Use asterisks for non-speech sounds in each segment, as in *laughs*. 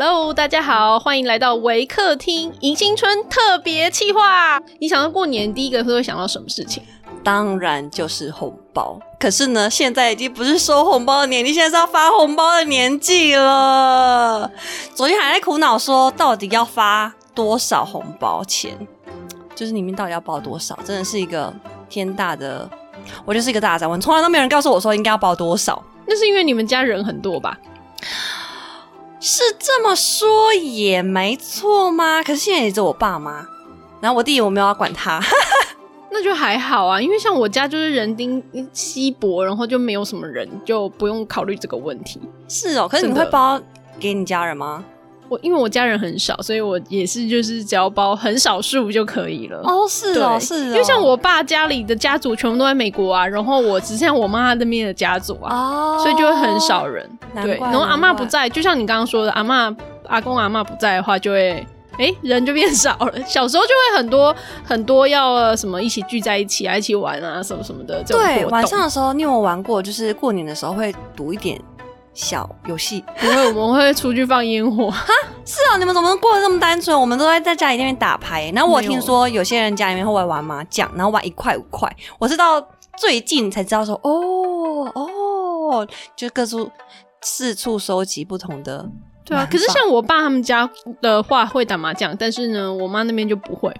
Hello，大家好，欢迎来到维客厅迎新春特别企划。你想到过年第一个会想到什么事情？当然就是红包。可是呢，现在已经不是收红包的年纪，现在是要发红包的年纪了。昨天还在苦恼说，到底要发多少红包钱？就是里面到底要包多少？真的是一个天大的，我就是一个大灾问，从来都没有人告诉我说应该要包多少。那是因为你们家人很多吧？是这么说也没错吗？可是现在也只有我爸妈，然后我弟弟我没有要管他，*laughs* 那就还好啊。因为像我家就是人丁稀薄，然后就没有什么人，就不用考虑这个问题。是哦，可是你会包给你家人吗？我因为我家人很少，所以我也是就是只要包很少数就可以了。哦，是哦，是。因为像我爸家里的家族全部都在美国啊，然后我只剩下我妈那边的家族啊，哦所以就会很少人。对，然后阿妈不在，就像你刚刚说的，阿妈、阿公、阿妈不在的话，就会哎人就变少了。小时候就会很多很多要什么一起聚在一起啊，一起玩啊，什么什么的。对，晚上的时候你有玩过，就是过年的时候会赌一点。小游戏，因为我们会出去放烟火。*laughs* 哈，是啊，你们怎么过得这么单纯？我们都在在家里那边打牌。然后我听说有些人家里面会玩麻将，然后玩一块五块。我是到最近才知道说，哦哦，就各处四处收集不同的。对啊，可是像我爸他们家的话会打麻将，但是呢，我妈那边就不会。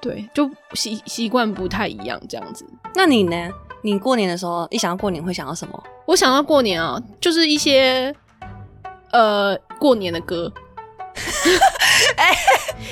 对，就习习惯不太一样这样子。那你呢？你过年的时候一想到过年会想到什么？我想到过年啊，就是一些呃过年的歌。*laughs* 哎，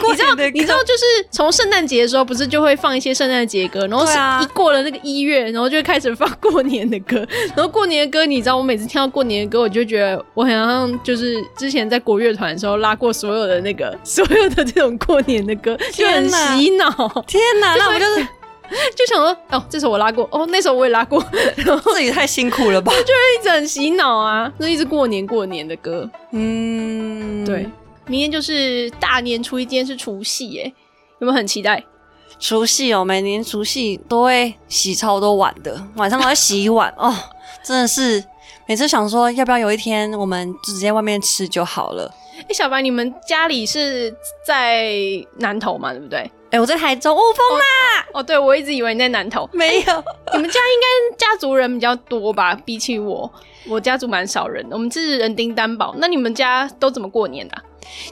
你知道你知道就是从圣诞节的时候不是就会放一些圣诞节歌，然后一过了那个一月，然后就开始放过年的歌。*laughs* 然后过年的歌，你知道我每次听到过年的歌，我就觉得我好像就是之前在国乐团的时候拉过所有的那个所有的这种过年的歌，就很洗脑。天哪，那我就是。*laughs* 就想说哦，这首我拉过哦，那首我也拉过，*laughs* 然后这也太辛苦了吧？*laughs* 就是一直很洗脑啊，那一直过年过年的歌。嗯，对，明天就是大年初一，今天是除夕，耶，有没有很期待？除夕哦，每年除夕都会洗超多碗的，晚上都要洗碗哦，真的是每次想说要不要有一天我们直接外面吃就好了。哎，小白，你们家里是在南头嘛？对不对？哎，我在台中雾峰啦。哦，对，我一直以为你在南投。没有，你们家应该家族人比较多吧？比起我，我家族蛮少人的。我们是人丁担保。那你们家都怎么过年的？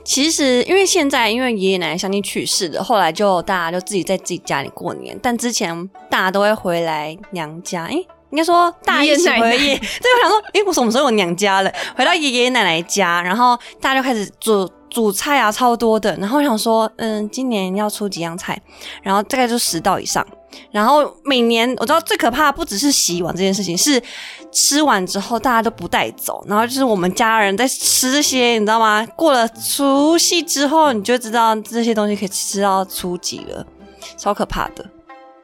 其实，因为现在因为爷爷奶奶相继去世了，后来就大家就自己在自己家里过年。但之前大家都会回来娘家。哎，应该说大一起回爷。*laughs* 对，我想说，哎，我什么时候有娘家了？回到爷爷奶奶家，然后大家就开始煮。煮菜啊，超多的。然后我想说，嗯，今年要出几样菜，然后大概就十道以上。然后每年我知道最可怕的不只是洗碗这件事情，是吃完之后大家都不带走。然后就是我们家人在吃这些，你知道吗？过了除夕之后，你就知道这些东西可以吃到初几了，超可怕的。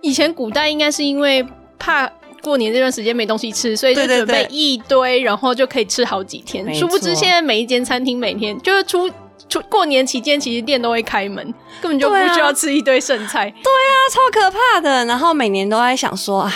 以前古代应该是因为怕过年这段时间没东西吃，所以就准备一堆，然后就可以吃好几天。殊不知现在每一间餐厅每天就是出。出过年期间，其实店都会开门，根本就不需要吃一堆剩菜。对啊，超可怕的。然后每年都在想说，哎，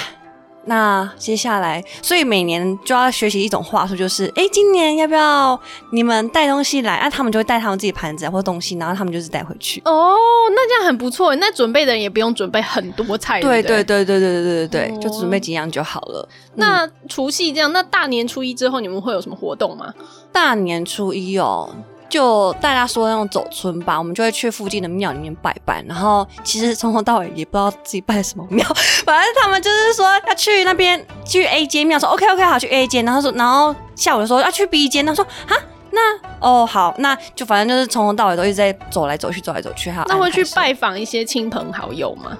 那接下来，所以每年就要学习一种话术，就是，哎，今年要不要你们带东西来？啊，他们就会带他们自己盘子或东西，然后他们就是带回去。哦，那这样很不错。那准备的人也不用准备很多菜。对对对对对对对对对，就准备几样就好了。那除夕这样，那大年初一之后，你们会有什么活动吗？大年初一哦。就大家说那种走村吧，我们就会去附近的庙里面拜拜。然后其实从头到尾也不知道自己拜什么庙，反正他们就是说要去那边去 A 间庙，说 OK OK 好去 A 间。然后说，然后下午的时候要去 B 间，他说啊那哦好，那就反正就是从头到尾都一直在走来走去，走来走去哈。那会去拜访一些亲朋好友吗？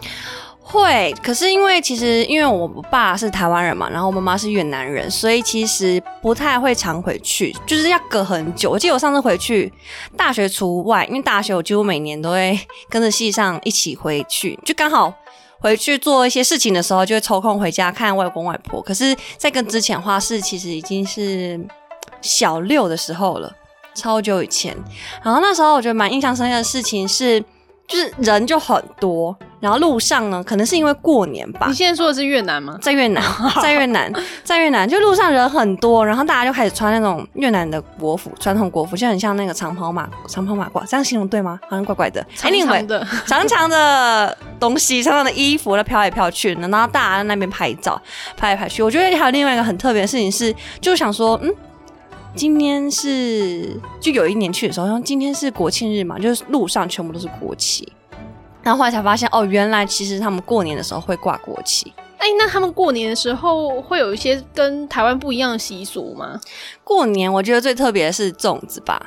会，可是因为其实因为我爸是台湾人嘛，然后我妈妈是越南人，所以其实不太会常回去，就是要隔很久。我记得我上次回去，大学除外，因为大学我几乎每年都会跟着系上一起回去，就刚好回去做一些事情的时候，就会抽空回家看外公外婆。可是，在跟之前话是，其实已经是小六的时候了，超久以前。然后那时候我觉得蛮印象深刻的事情是。就是人就很多，然后路上呢，可能是因为过年吧你。现在说的是越南吗？在越南，*laughs* 在越南，在越南，就路上人很多，然后大家就开始穿那种越南的国服，传统国服，就很像那个长袍马长袍马褂，这样形容对吗？好像怪怪的。长 Anyway，长的，长长的东西，长长的衣服，那飘来飘去的，然后大家在那边拍照，拍来拍去。我觉得还有另外一个很特别的事情是，就是想说，嗯，今天是就有一年去的时候，然后今天是国庆日嘛，就是路上全部都是国旗。然后后来才发现，哦，原来其实他们过年的时候会挂国旗。哎，那他们过年的时候会有一些跟台湾不一样的习俗吗？过年我觉得最特别的是粽子吧，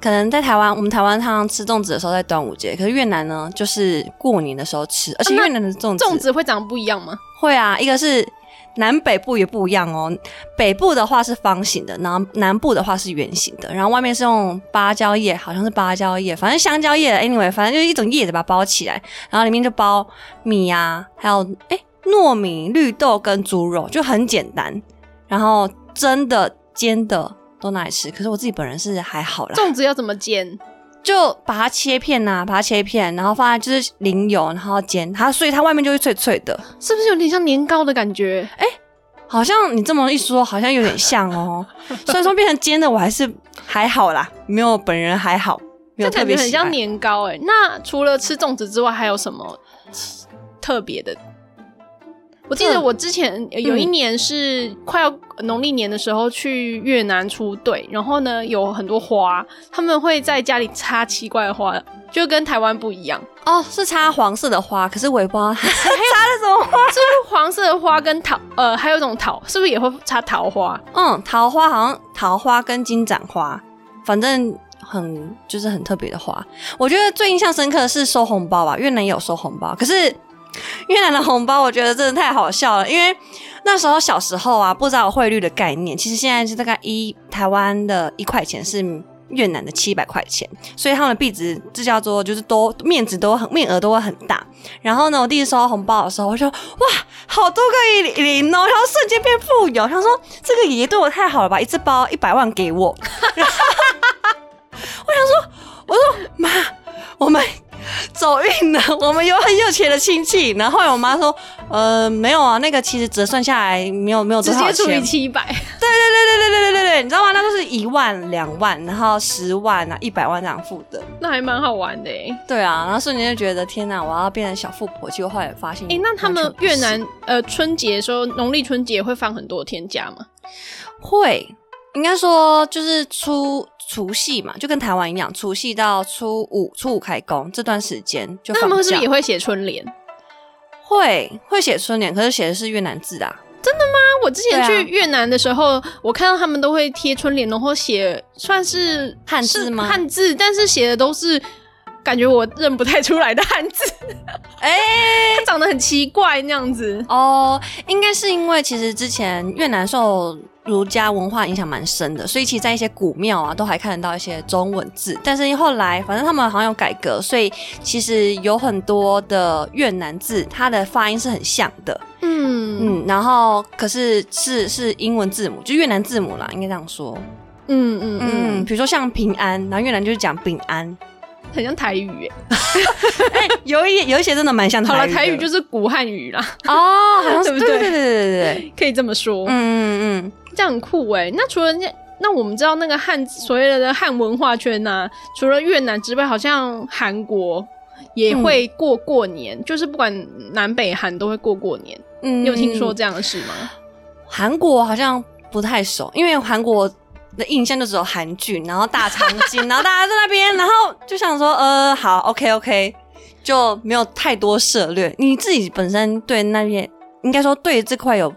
可能在台湾，我们台湾常常吃粽子的时候在端午节，可是越南呢，就是过年的时候吃，而且越南的粽子、粽子会长不一样吗？会啊，一个是南北部也不一样哦，北部的话是方形的，然后南部的话是圆形的，然后外面是用芭蕉叶，好像是芭蕉叶，反正香蕉叶，anyway，反正就是一种叶子把它包起来，然后里面就包米啊，还有哎糯米、绿豆跟猪肉，就很简单，然后蒸的、煎的都拿来吃，可是我自己本人是还好啦，粽子要怎么煎？就把它切片呐、把它切片，然后放在就是淋油，然后煎它，所以它外面就会脆脆的。是不是有点像年糕的感觉？哎好像你这么一说，好像有点像哦。*laughs* 虽然说变成煎的，我还是还好啦，没有本人还好，没有这特别喜爱。年糕哎、那除了吃粽子之外，还有什么特别的？我记得我之前有一年是快要农历年的时候去越南出队，然后呢有很多花，他们会在家里插奇怪的花，就跟台湾不一样，哦，是插黄色的花，可是我也不知道它 *laughs* 插了什么花。是不是黄色的花跟桃，呃，还有一种桃，是不是也会插桃花？嗯，桃花好像桃花跟金盏花，反正很就是很特别的花。我觉得最印象深刻的是收红包吧，越南也有收红包，可是越南的红包我觉得真的太好笑了，因为那时候小时候啊，不知道汇率的概念，其实现在是大概一台湾的一块钱是。越南的七百块钱，所以他们的币值这叫做就是都面值都很面额都会很大。然后呢，我第一次收到红包的时候，我就哇，好多个零哦，然后瞬间变富有。他说这个爷爷对我太好了吧，一次包一百万给我。*laughs* 然后 *laughs* 我想说，我说妈，我们走运了，我们有很有钱的亲戚。然后后来我妈说，呃，没有啊，那个其实折算下来没有没有多少直接除以。七百，对对对对对对对对，你知道吗？那都是一万、两万，然后十万啊、一百万这样付的。那还蛮好玩的哎、对啊，然后瞬间就觉得天哪，我要变成小富婆。结果后来发现，哎、那他们越南呃春节的时候，农历春节会放很多天假吗？会，应该说就是初除夕嘛，就跟台湾一样，除夕到初五，初五开工这段时间就那他放们是不是也会写春联？会会写春联，可是写的是越南字啊。真的吗我之前对啊去越南的时候，我看到他们都会贴春联，然后写算是汉字是吗汉字，但是写的都是感觉我认不太出来的汉字，哎、*laughs* 它长得很奇怪那样子。哦，应该是因为其实之前越南受儒家文化影响蛮深的，所以其实在一些古庙啊都还看得到一些中文字。但是后来反正他们好像有改革，所以其实有很多的越南字，它的发音是很像的。嗯嗯，然后可是是是英文字母，就越南字母啦，应该这样说。嗯嗯嗯，嗯，比如说像平安，然后越南就是讲平安，很像台语 *laughs* 哎。有一有一些真的蛮像好了，台语的。台语就是古汉语啦，哦，好像是 *laughs* 对不对对对对对对对，可以这么说。嗯嗯嗯。这样很酷哎。那除了那那我们知道那个汉所谓的汉文化圈呐、除了越南之外，好像韩国也会过过年，就是不管南北韩都会过过年。嗯你有听说这样的事吗？韩国好像不太熟，因为韩国的印象就只有韩剧，然后大长今，然后大家在那边，然后就想说，呃，好，OK OK，就没有太多涉略。你自己本身对那边，应该说对这块有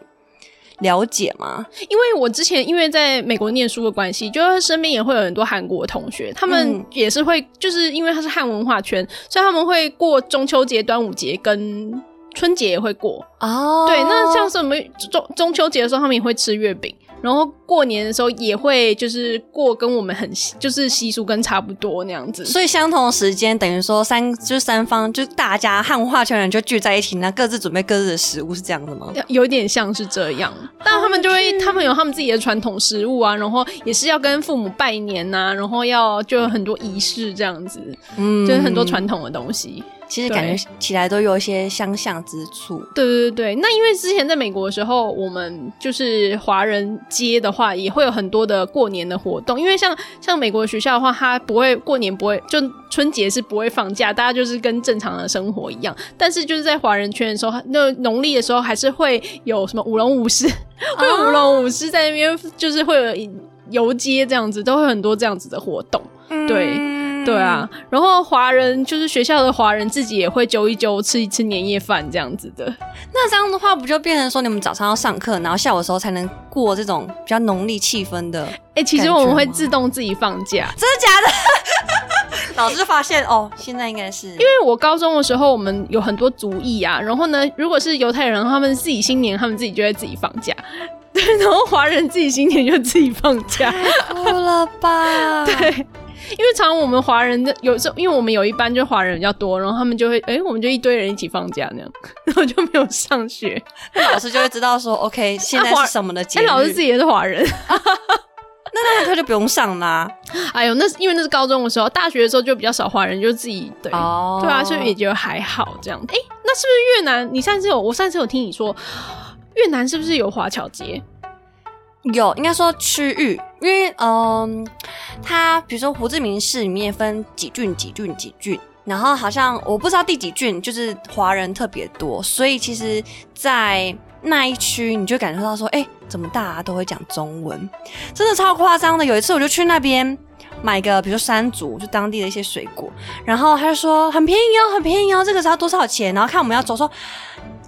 了解吗？因为我之前因为在美国念书的关系，就是身边也会有很多韩国同学，他们嗯也是会，就是因为他是汉文化圈，所以他们会过中秋节、端午节跟春节也会过。哦对，那像是我们中中秋节的时候，他们也会吃月饼。然后过年的时候也会就是过跟我们很就是习俗跟差不多那样子，所以相同的时间等于说三就是三方就大家汉化圈人就聚在一起，那各自准备各自的食物是这样子吗？有点像是这样，但他们就会他们有他们自己的传统食物啊，然后也是要跟父母拜年呐，然后要就有很多仪式这样子，嗯，就是很多传统的东西。其实感觉起来都有一些相像之处。对对对对，那因为之前在美国的时候，我们就是华人街的话，也会有很多的过年的活动。因为像像美国学校的话，它不会过年不会，就春节是不会放假，大家就是跟正常的生活一样。但是就是在华人圈的时候，那农历的时候还是会有什么舞龙舞狮，*laughs* 会有舞龙舞狮在那边，就是会有游街这样子，都会很多这样子的活动。对。对啊，然后华人就是学校的华人自己也会揪一揪，吃一吃年夜饭这样子的。那这样的话，不就变成说你们早上要上课，然后下午的时候才能过这种比较农历气氛的？哎，其实我们会自动自己放假，真的假的？*laughs* 老师发现哦，现在应该是因为我高中的时候，我们有很多族裔啊。然后呢，如果是犹太人，他们自己新年，他们自己就会自己放假。对，*laughs* 然后华人自己新年就自己放假，哭了吧？*laughs* 对。因为常我们华人的有时候，因为我们有一班就华人比较多，然后他们就会哎，我们就一堆人一起放假那样，*laughs* 然后就没有上学，那老师就会知道说 OK，现在是什么的节日？老师自己也是华人，那那他就不用上啦。哎呦，那因为那是高中的时候，大学的时候就比较少华人，就自己对哦，对啊，所以也觉得还好这样。哎，那是不是越南？你上次有我上次有听你说越南是不是有华侨街？有，应该说区域，因为嗯，他比如说胡志明市里面分几郡几郡几郡，然后好像我不知道第几郡就是华人特别多，所以其实，在那一区你就感受到说，哎，怎么大家都会讲中文，真的超夸张的。有一次我就去那边买个，比如说山竹，就当地的一些水果，然后他就说很便宜哦，很便宜哦，这个要多少钱？然后看我们要走说。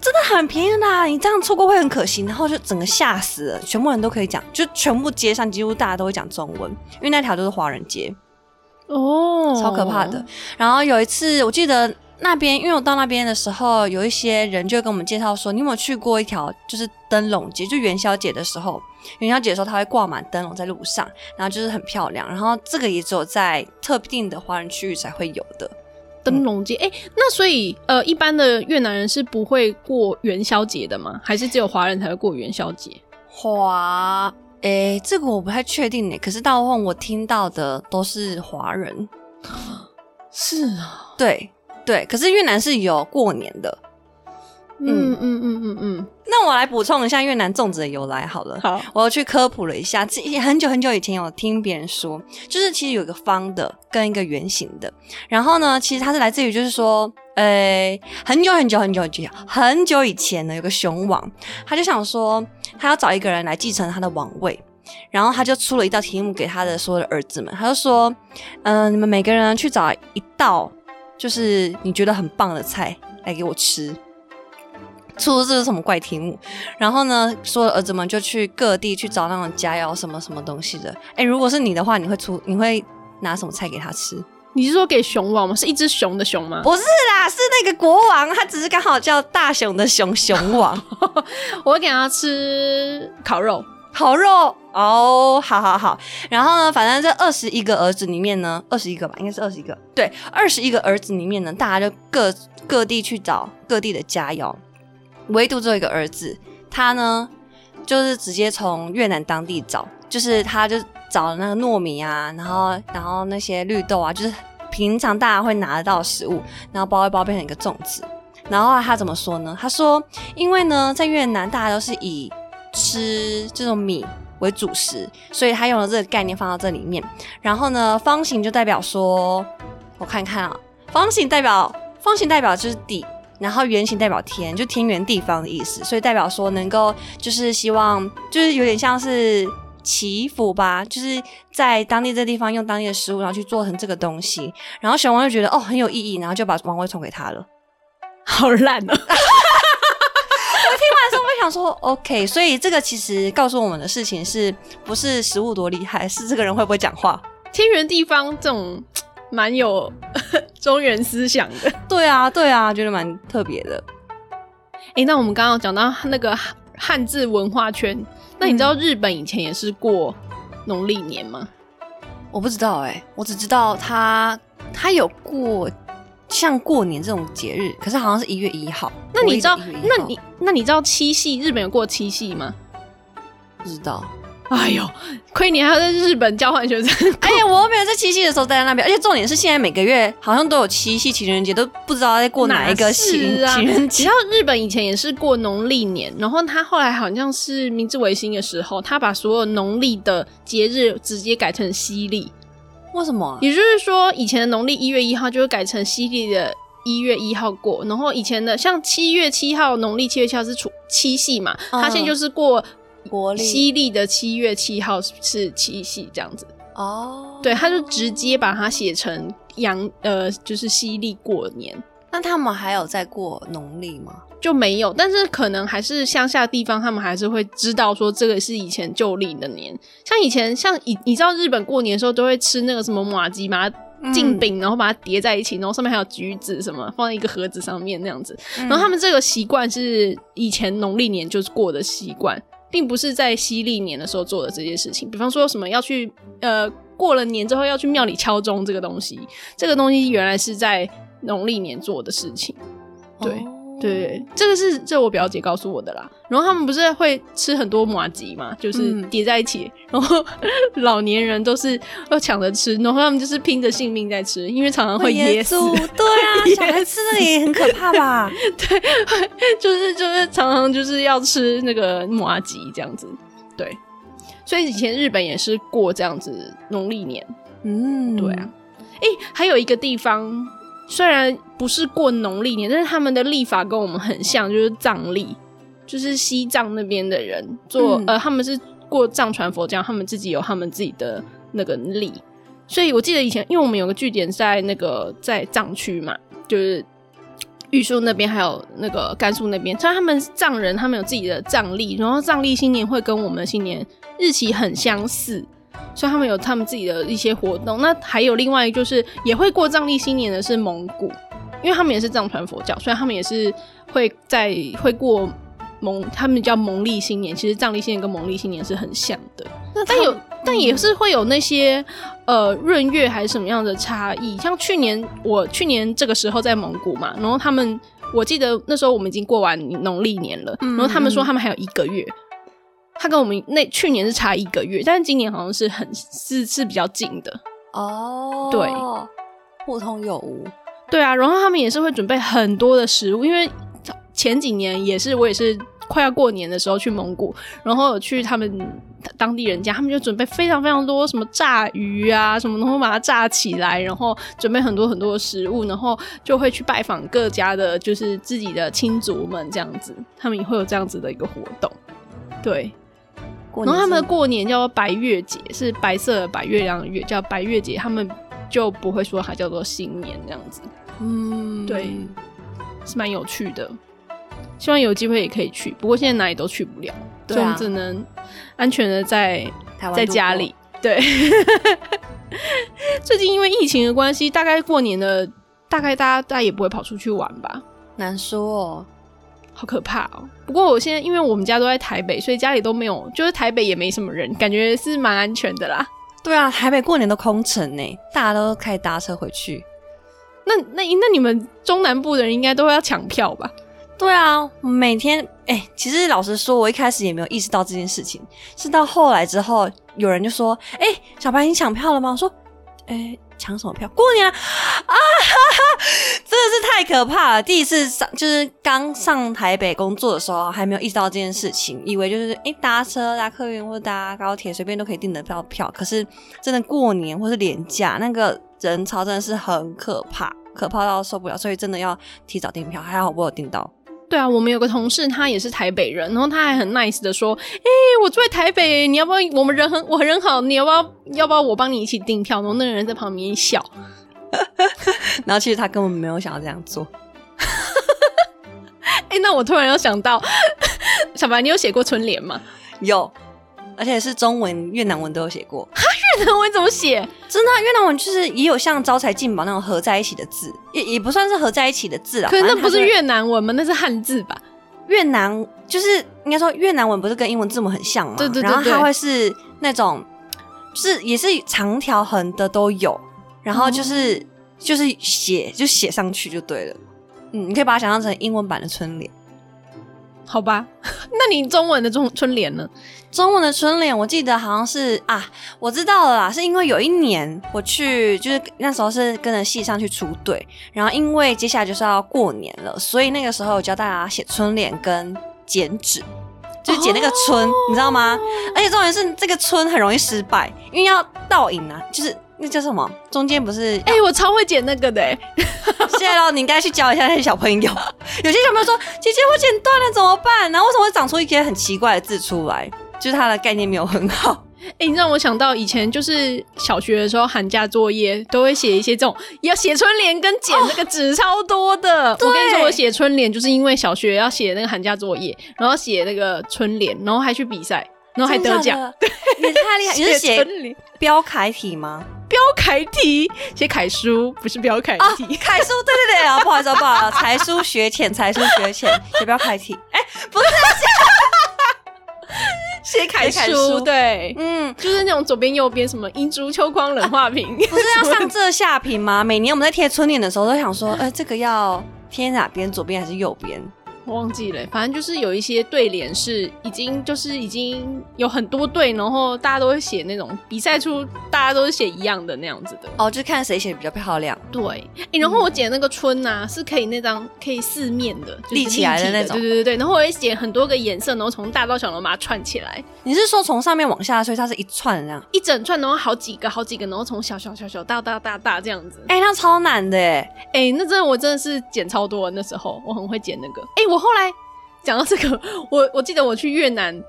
真的很便宜啦，你这样错过会很可惜。然后就整个吓死了，全部人都可以讲，就全部街上几乎大家都会讲中文，因为那条都是华人街哦，超可怕的。然后有一次我记得那边，因为我到那边的时候，有一些人就跟我们介绍说，你有没有去过一条就是灯笼街？就元宵节的时候，元宵节的时候它会挂满灯笼在路上，然后就是很漂亮。然后这个也只有在特定的华人区域才会有的。灯笼节，哎，那所以呃，一般的越南人是不会过元宵节的吗？还是只有华人才会过元宵节？华，哎，这个我不太确定呢。可是大部分我听到的都是华人。*gasps* 是啊，对对，可是越南是有过年的。嗯嗯嗯嗯嗯，那我来补充一下越南粽子的由来好了。好，我去科普了一下，这很久很久以前有听别人说，就是其实有一个方的跟一个圆形的，然后呢，其实它是来自于就是说，呃，很久很久很久很久很久以前呢，有个熊王，他就想说他要找一个人来继承他的王位，然后他就出了一道题目给他的所有的儿子们，他就说，嗯，你们每个人去找一道就是你觉得很棒的菜来给我吃。出这是什么怪题目？然后呢，所有儿子们就去各地去找那种佳肴什么什么东西的。哎，如果是你的话，你会出你会拿什么菜给他吃？你是说给熊王吗？是一只熊的熊吗？不是啦，是那个国王，他只是刚好叫大熊的熊熊王。*laughs* 我会给他吃烤肉，烤肉哦，好好好。然后呢，反正这二十一个儿子里面呢，二十一个吧，应该是二十一个。对，二十一个儿子里面呢，大家就各各地去找各地的佳肴。唯独只有一个儿子，他呢，就是直接从越南当地找，就是他就找那个糯米啊，然后然后那些绿豆啊，就是平常大家会拿得到食物，然后包一包变成一个粽子。然后他怎么说呢？他说，因为呢，在越南大家都是以吃这种米为主食，所以他用了这个概念放到这里面。然后呢，方形就代表说，我看看啊，方形代表方形代表就是底。然后圆形代表天，就天圆地方的意思，所以代表说能够就是希望，就是有点像是祈福吧，就是在当地这地方用当地的食物，然后去做成这个东西。然后小王就觉得哦很有意义，然后就把王位传给他了。*laughs* *laughs* 好烂哦！想说 OK，所以这个其实告诉我们的事情是不是食物多厉害，是这个人会不会讲话？天圆地方这种。蛮有 *laughs* 中原思想的，对啊，对啊，觉得蛮特别的。哎，那我们刚刚讲到那个汉字文化圈，那你知道日本以前也是过农历年吗？我不知道哎，我只知道他他有过像过年这种节日，可是好像是一月一号。那你知道？那你那你知道七夕日本有过七夕吗？不知道。哎呦，亏你还要在日本交换学生！*laughs* 哎呀，我没有在七夕的时候待在那边，而且重点是现在每个月好像都有七夕情人节，都不知道在过哪一个情 *laughs* 情人节。你知道日本以前也是过农历年，然后他后来好像是明治维新的时候，他把所有农历的节日直接改成西历。为什么？也就是说，以前的农历一月一号就会改成西历的一月一号过，然后以前的像七月七号农历七月七号是除七夕嘛，他现在就是过。西历的七月七号是七夕，这样子哦。对，他就直接把它写成阳呃，就是西历过年。那他们还有在过农历吗？就没有，但是可能还是乡下地方，他们还是会知道说这个是以前旧历的年。像以前，像以你知道日本过年的时候都会吃那个什么马吉嘛镜饼，然后把它叠在一起，然后上面还有橘子什么放在一个盒子上面那样子。然后他们这个习惯是以前农历年就是过的习惯。并不是在西历年的时候做的这件事情，比方说什么要去呃过了年之后要去庙里敲钟这个东西，这个东西原来是在农历年做的事情，对。对，这个是这我表姐告诉我的啦。然后他们不是会吃很多麻吉嘛，就是叠在一起，然后 *laughs* 老年人都是要抢着吃，然后他们就是拼着性命在吃，因为常常会噎死。对啊，*laughs* 小孩吃的也很可怕吧？*laughs* 对，就是就是常常就是要吃那个麻吉这样子。对，所以以前日本也是过这样子农历年。嗯，对啊。哎，还有一个地方。虽然不是过农历年，但是他们的历法跟我们很像，就是藏历，就是西藏那边的人做，呃，他们是过藏传佛教，他们自己有他们自己的那个历。所以我记得以前，因为我们有个据点在那个在藏区嘛，就是玉树那边，还有那个甘肃那边，所以他们藏人，他们有自己的藏历，然后藏历新年会跟我们的新年日期很相似。所以他们有他们自己的一些活动，那还有另外就是也会过藏历新年的是蒙古，因为他们也是藏传佛教，所以他们也是会在会过蒙，他们叫蒙历新年。其实藏历新年跟蒙历新年是很像的，但有但也是会有那些呃闰月还是什么样的差异。像去年我去年这个时候在蒙古嘛，然后他们我记得那时候我们已经过完农历年了，然后他们说他们还有一个月。他跟我们那去年是差一个月，但是今年好像是很是是比较近的哦。对，互通有无。对啊，然后他们也是会准备很多的食物，因为前几年也是我也是快要过年的时候去蒙古，然后去他们当地人家，他们就准备非常非常多什么炸鱼啊什么，然后把它炸起来，然后准备很多很多的食物，然后就会去拜访各家的，就是自己的亲族们这样子，他们也会有这样子的一个活动，对。然后他们的过年叫白月节，是白色的白月亮的月，叫白月节。他们就不会说它叫做新年这样子。嗯，对，是蛮有趣的。希望有机会也可以去，不过现在哪里都去不了，所以只能安全的在在家里。对，*laughs* 最近因为疫情的关系，大概过年的大概大家大家也不会跑出去玩吧？难说。好可怕哦！不过我现在因为我们家都在台北，所以家里都没有，就是台北也没什么人，感觉是蛮安全的啦。对啊，台北过年都空城呢，大家都开始搭车回去。那那那你们中南部的人应该都会要抢票吧？对啊，每天哎，其实老实说，我一开始也没有意识到这件事情，是到后来之后，有人就说：“哎，小白，你抢票了吗？”我说：“哎。”抢什么票？过年啊！啊哈哈，真的是太可怕了！第一次上就是刚上台北工作的时候，还没有意识到这件事情，以为就是哎搭车、搭客运或者搭高铁，随便都可以订得到票。可是真的过年或是年假，那个人潮真的是很可怕，可怕到受不了，所以真的要提早订票。还好我有订到。对啊，我们有个同事，他也是台北人，然后他还很 nice 的说：“哎，我住在台北，你要不要？我们人很我人好，你要不要？要不要我帮你一起订票？”然后那个人在旁边笑，*laughs* 然后其实他根本没有想要这样做。*laughs* 哎，那我突然又想到，*laughs* 小白，你有写过春联吗？有。而且是中文、越南文都有写过。哈，越南文怎么写？真的，越南文就是也有像招财进宝那种合在一起的字，也也不算是合在一起的字啊。可是那不是越南文吗？那是汉字吧？越南就是应该说越南文不是跟英文字母很像吗？对对对然后它会是那种，就是也是长条横的都有，然后就是、哦就是写就写上去就对了。嗯，你可以把它想象成英文版的春联。好吧，*laughs* 那你中文的中春联呢？中文的春联，我记得好像是啊，我知道了啦，是因为有一年我去，就是那时候是跟着戏上去出队，然后因为接下来就是要过年了，所以那个时候我教大家写春联跟剪纸，就是剪那个春，你知道吗？而且重点是这个春很容易失败，因为要倒影啊，就是那叫什么？中间不是哎、我超会剪那个的、欸，*laughs* *laughs* 谢喽，你应该去教一下那些小朋友。*laughs* 有些小朋友说：“姐姐，我剪断了怎么办？”然后为什么会长出一些很奇怪的字出来？就是它的概念没有很好。哎、你让我想到以前就是小学的时候，寒假作业都会写一些这种要写春联跟剪那个纸超多的。我跟你说，我写春联就是因为小学要写那个寒假作业，然后写那个春联，然后还去比赛，然后还得奖。真的，也太厉害！你是写标楷体吗？标楷体，写楷书不是标楷啊，体。楷书，对对对啊，*laughs* 不好意思，不好意思，才疏学浅，才疏学浅，写标楷体。*laughs* 哎，不是，写楷楷书书，对，嗯，就是那种左边右边什么银珠秋光冷画屏，*laughs* 不是要上这下屏吗？每年我们在贴春联的时候，都想说，呃，这个要贴哪边，左边还是右边？我忘记了，反正就是有一些对联是已经就是已经有很多对，然后大家都会写那种比赛出大家都是写一样的那样子的。哦，就看谁写的比较漂亮。对，哎、然后我剪那个春呐、是可以那张可以四面的，就是立起来的那种对对对对。然后我会剪很多个颜色，然后从大到小，然后把它串起来，你是说从上面往下，所以它是一串的这样？一整串，然后好几个好几个，然后从小小小小大大大大这样子。哎、那超难的哎。哎、那真的我真的是剪超多的，那时候我很会剪那个。哎、我后来讲到这个，*laughs* 我我记得我去越南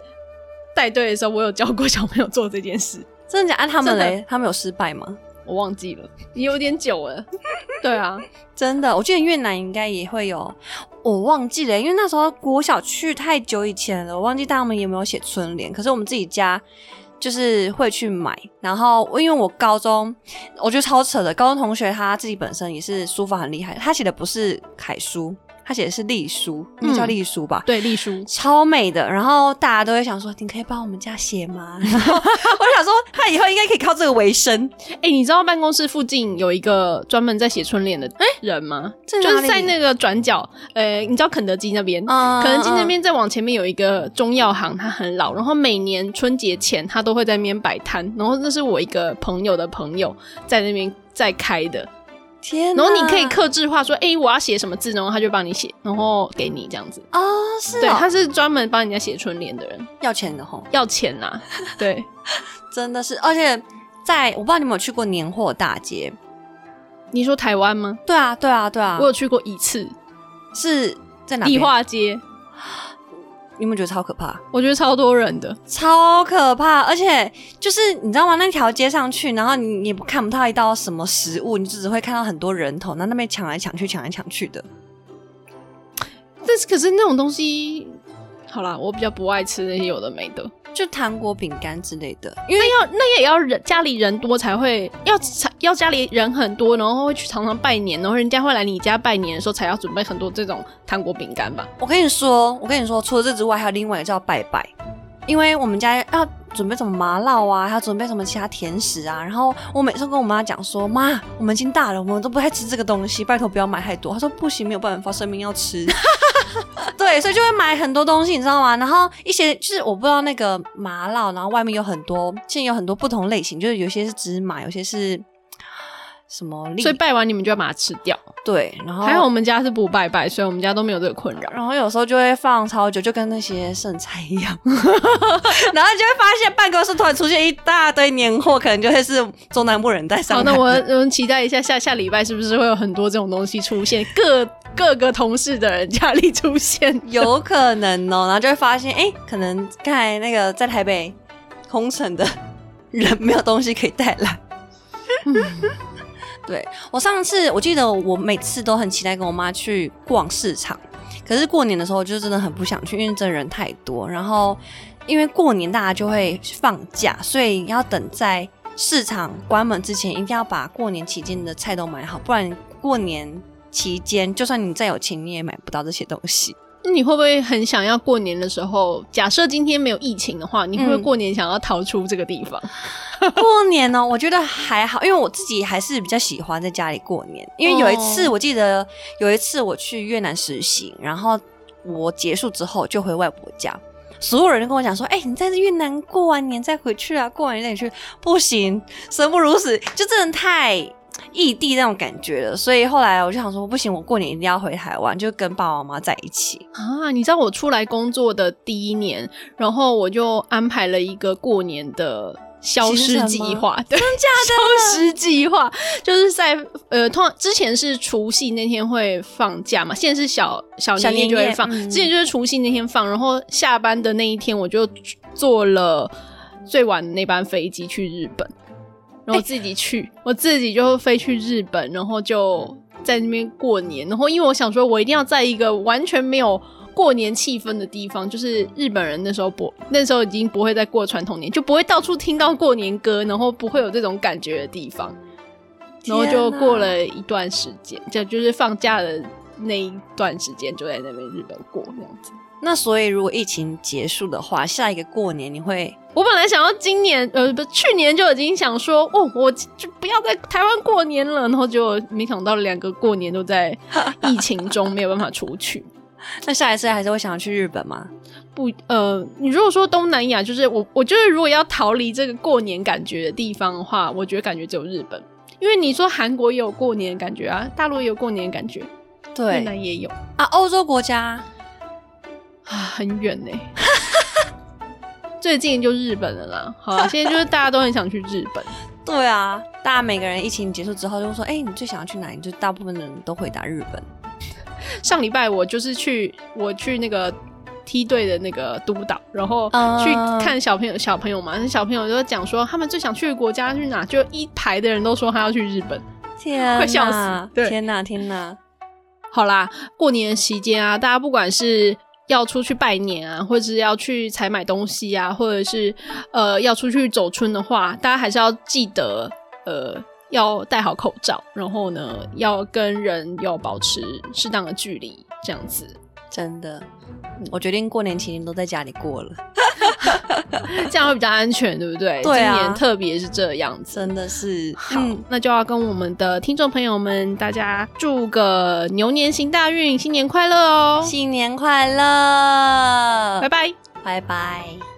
带队的时候，我有教过小朋友做这件事，*laughs* 真的假的？啊他们嘞？他们有失败吗？我忘记了，也有点久了。*laughs* 对啊，真的，我记得越南应该也会有，我忘记了，因为那时候国小去太久以前了，我忘记他们有没有写春联。可是我们自己家就是会去买，然后因为我高中我觉得超扯的，高中同学他自己本身也是书法很厉害，他写的不是楷书，他写的是隶书，应该叫嗯隶书吧。对，隶书。超美的，然后大家都会想说，你可以帮我们家写吗？*laughs* 然后我想说，他以后应该可以靠这个为生。哎、你知道办公室附近有一个专门在写春联的人吗？就是在那个转角，呃，你知道肯德基那边，嗯肯德基那边再往前面有一个中药行，它很老，然后每年春节前他都会在那边摆摊，然后那是我一个朋友的朋友在那边在开的，天，然后你可以克制化说，哎、我要写什么字，然后他就帮你写，然后给你这样子。哦，是对，哦他是专门帮人家写春联的人，要钱的吼。要钱呐、*laughs* 对，真的是，而且在我不知道你有没有去过年货大街？你说台湾吗？对啊，对啊，对啊，我有去过一次，是在哪地？化街，你 *gasps* 有没有觉得超可怕？我觉得超多人的。超可怕！而且就是你知道吗？那条街上去，然后你也不看不到一道什么食物，你就只会看到很多人头，那那边抢来抢去，抢来抢去的。但是可是那种东西，好啦，我比较不爱吃那些有的没的。就糖果、饼干之类的，因为要那也要人家里人多才会要要家里人很多，然后会去常常拜年，然后人家会来你家拜年的时候才要准备很多这种糖果饼干吧。我跟你说，我跟你说，除了这之外，还有另外一个叫拜拜，因为我们家要准备什么麻辣啊，还要准备什么其他甜食啊。然后我每次跟我妈讲说，妈，我们已经大了，我们都不太吃这个东西，拜托不要买太多。她说不行，没有办法，生命要吃。*laughs* *laughs* 对，所以就会买很多东西，你知道吗？然后一些就是我不知道那个麻辣，然后外面有很多，现在有很多不同类型，就是有些是芝麻，有些是什么粒所以拜完你们就要把它吃掉。对，然后还好我们家是不拜拜，所以我们家都没有这个困扰。然后有时候就会放超久，就跟那些剩菜一样，*laughs* 然后就会发现办公室突然出现一大堆年货，可能就会是中南部人在上好，那我我们期待一下下下礼拜是不是会有很多这种东西出现，各各个同事的人家里出现。*laughs* 有可能哦，然后就会发现，哎，可能刚才那个在台北空城的人没有东西可以带来。*laughs* 对我上次我记得我每次都很期待跟我妈去逛市场，可是过年的时候就真的很不想去，因为真的人太多。然后因为过年大家就会放假，所以要等在市场关门之前，一定要把过年期间的菜都买好，不然过年期间就算你再有钱，你也买不到这些东西。那你会不会很想要过年的时候？假设今天没有疫情的话，你会不会过年想要逃出这个地方？*laughs* 过年呢，我觉得还好，因为我自己还是比较喜欢在家里过年。因为有一次，我记得有一次我去越南实习，然后我结束之后就回外婆家，所有人都跟我讲说：“哎，你在越南过完年再回去啊，过完年再去。”不行，生不如死，就真的太。异地那种感觉了，所以后来我就想说，不行，我过年一定要回台湾，就跟爸爸妈妈在一起啊！你知道我出来工作的第一年，然后我就安排了一个过年的消失计划，真的消失计划就是在呃，通常之前是除夕那天会放假嘛，现在是小小年夜就会放，之前就是除夕那天放，然后下班的那一天我就坐了最晚的那班飞机去日本。然后自己去，我自己就飞去日本，然后就在那边过年。然后因为我想说，我一定要在一个完全没有过年气氛的地方，就是日本人那时候不那时候已经不会再过传统年，就不会到处听到过年歌，然后不会有这种感觉的地方。然后就过了一段时间，就就是放假的那一段时间，就在那边日本过那样子。那所以，如果疫情结束的话，下一个过年你会？我本来想要今年，呃，不，去年就已经想说，哦，我就不要在台湾过年了，然后结果没想到两个过年都在疫情中没有办法出去。*laughs* 那下一次还是会想要去日本吗？不，呃，你如果说东南亚，就是我，我就是如果要逃离这个过年感觉的地方的话，我觉得感觉只有日本，因为你说韩国也有过年的感觉啊，大陆也有过年的感觉，对，越南也有啊，欧洲国家。啊，很远呢。*laughs* 最近就日本了啦。好，*laughs* 现在就是大家都很想去日本。对啊，大家每个人疫情结束之后就说：“哎，你最想要去哪里？”就大部分人都回答日本。*laughs* 上礼拜我就是去，我去那个梯队的那个督导，然后去看小朋友，小朋友嘛，那小朋友就讲说他们最想去的国家去哪，就一排的人都说他要去日本。天，快笑死！对，天哪，天哪！好啦，过年期间啊，大家不管是。要出去拜年啊，或者是要去采买东西啊，或者是呃要出去走春的话，大家还是要记得呃要戴好口罩，然后呢要跟人要保持适当的距离，这样子。真的，我决定过年期间都在家里过了，*laughs* 这样会比较安全，对不对？对啊，今年特别是这样子，真的是。好，那就要跟我们的听众朋友们大家祝个牛年行大运，新年快乐哦！新年快乐，拜拜，拜拜。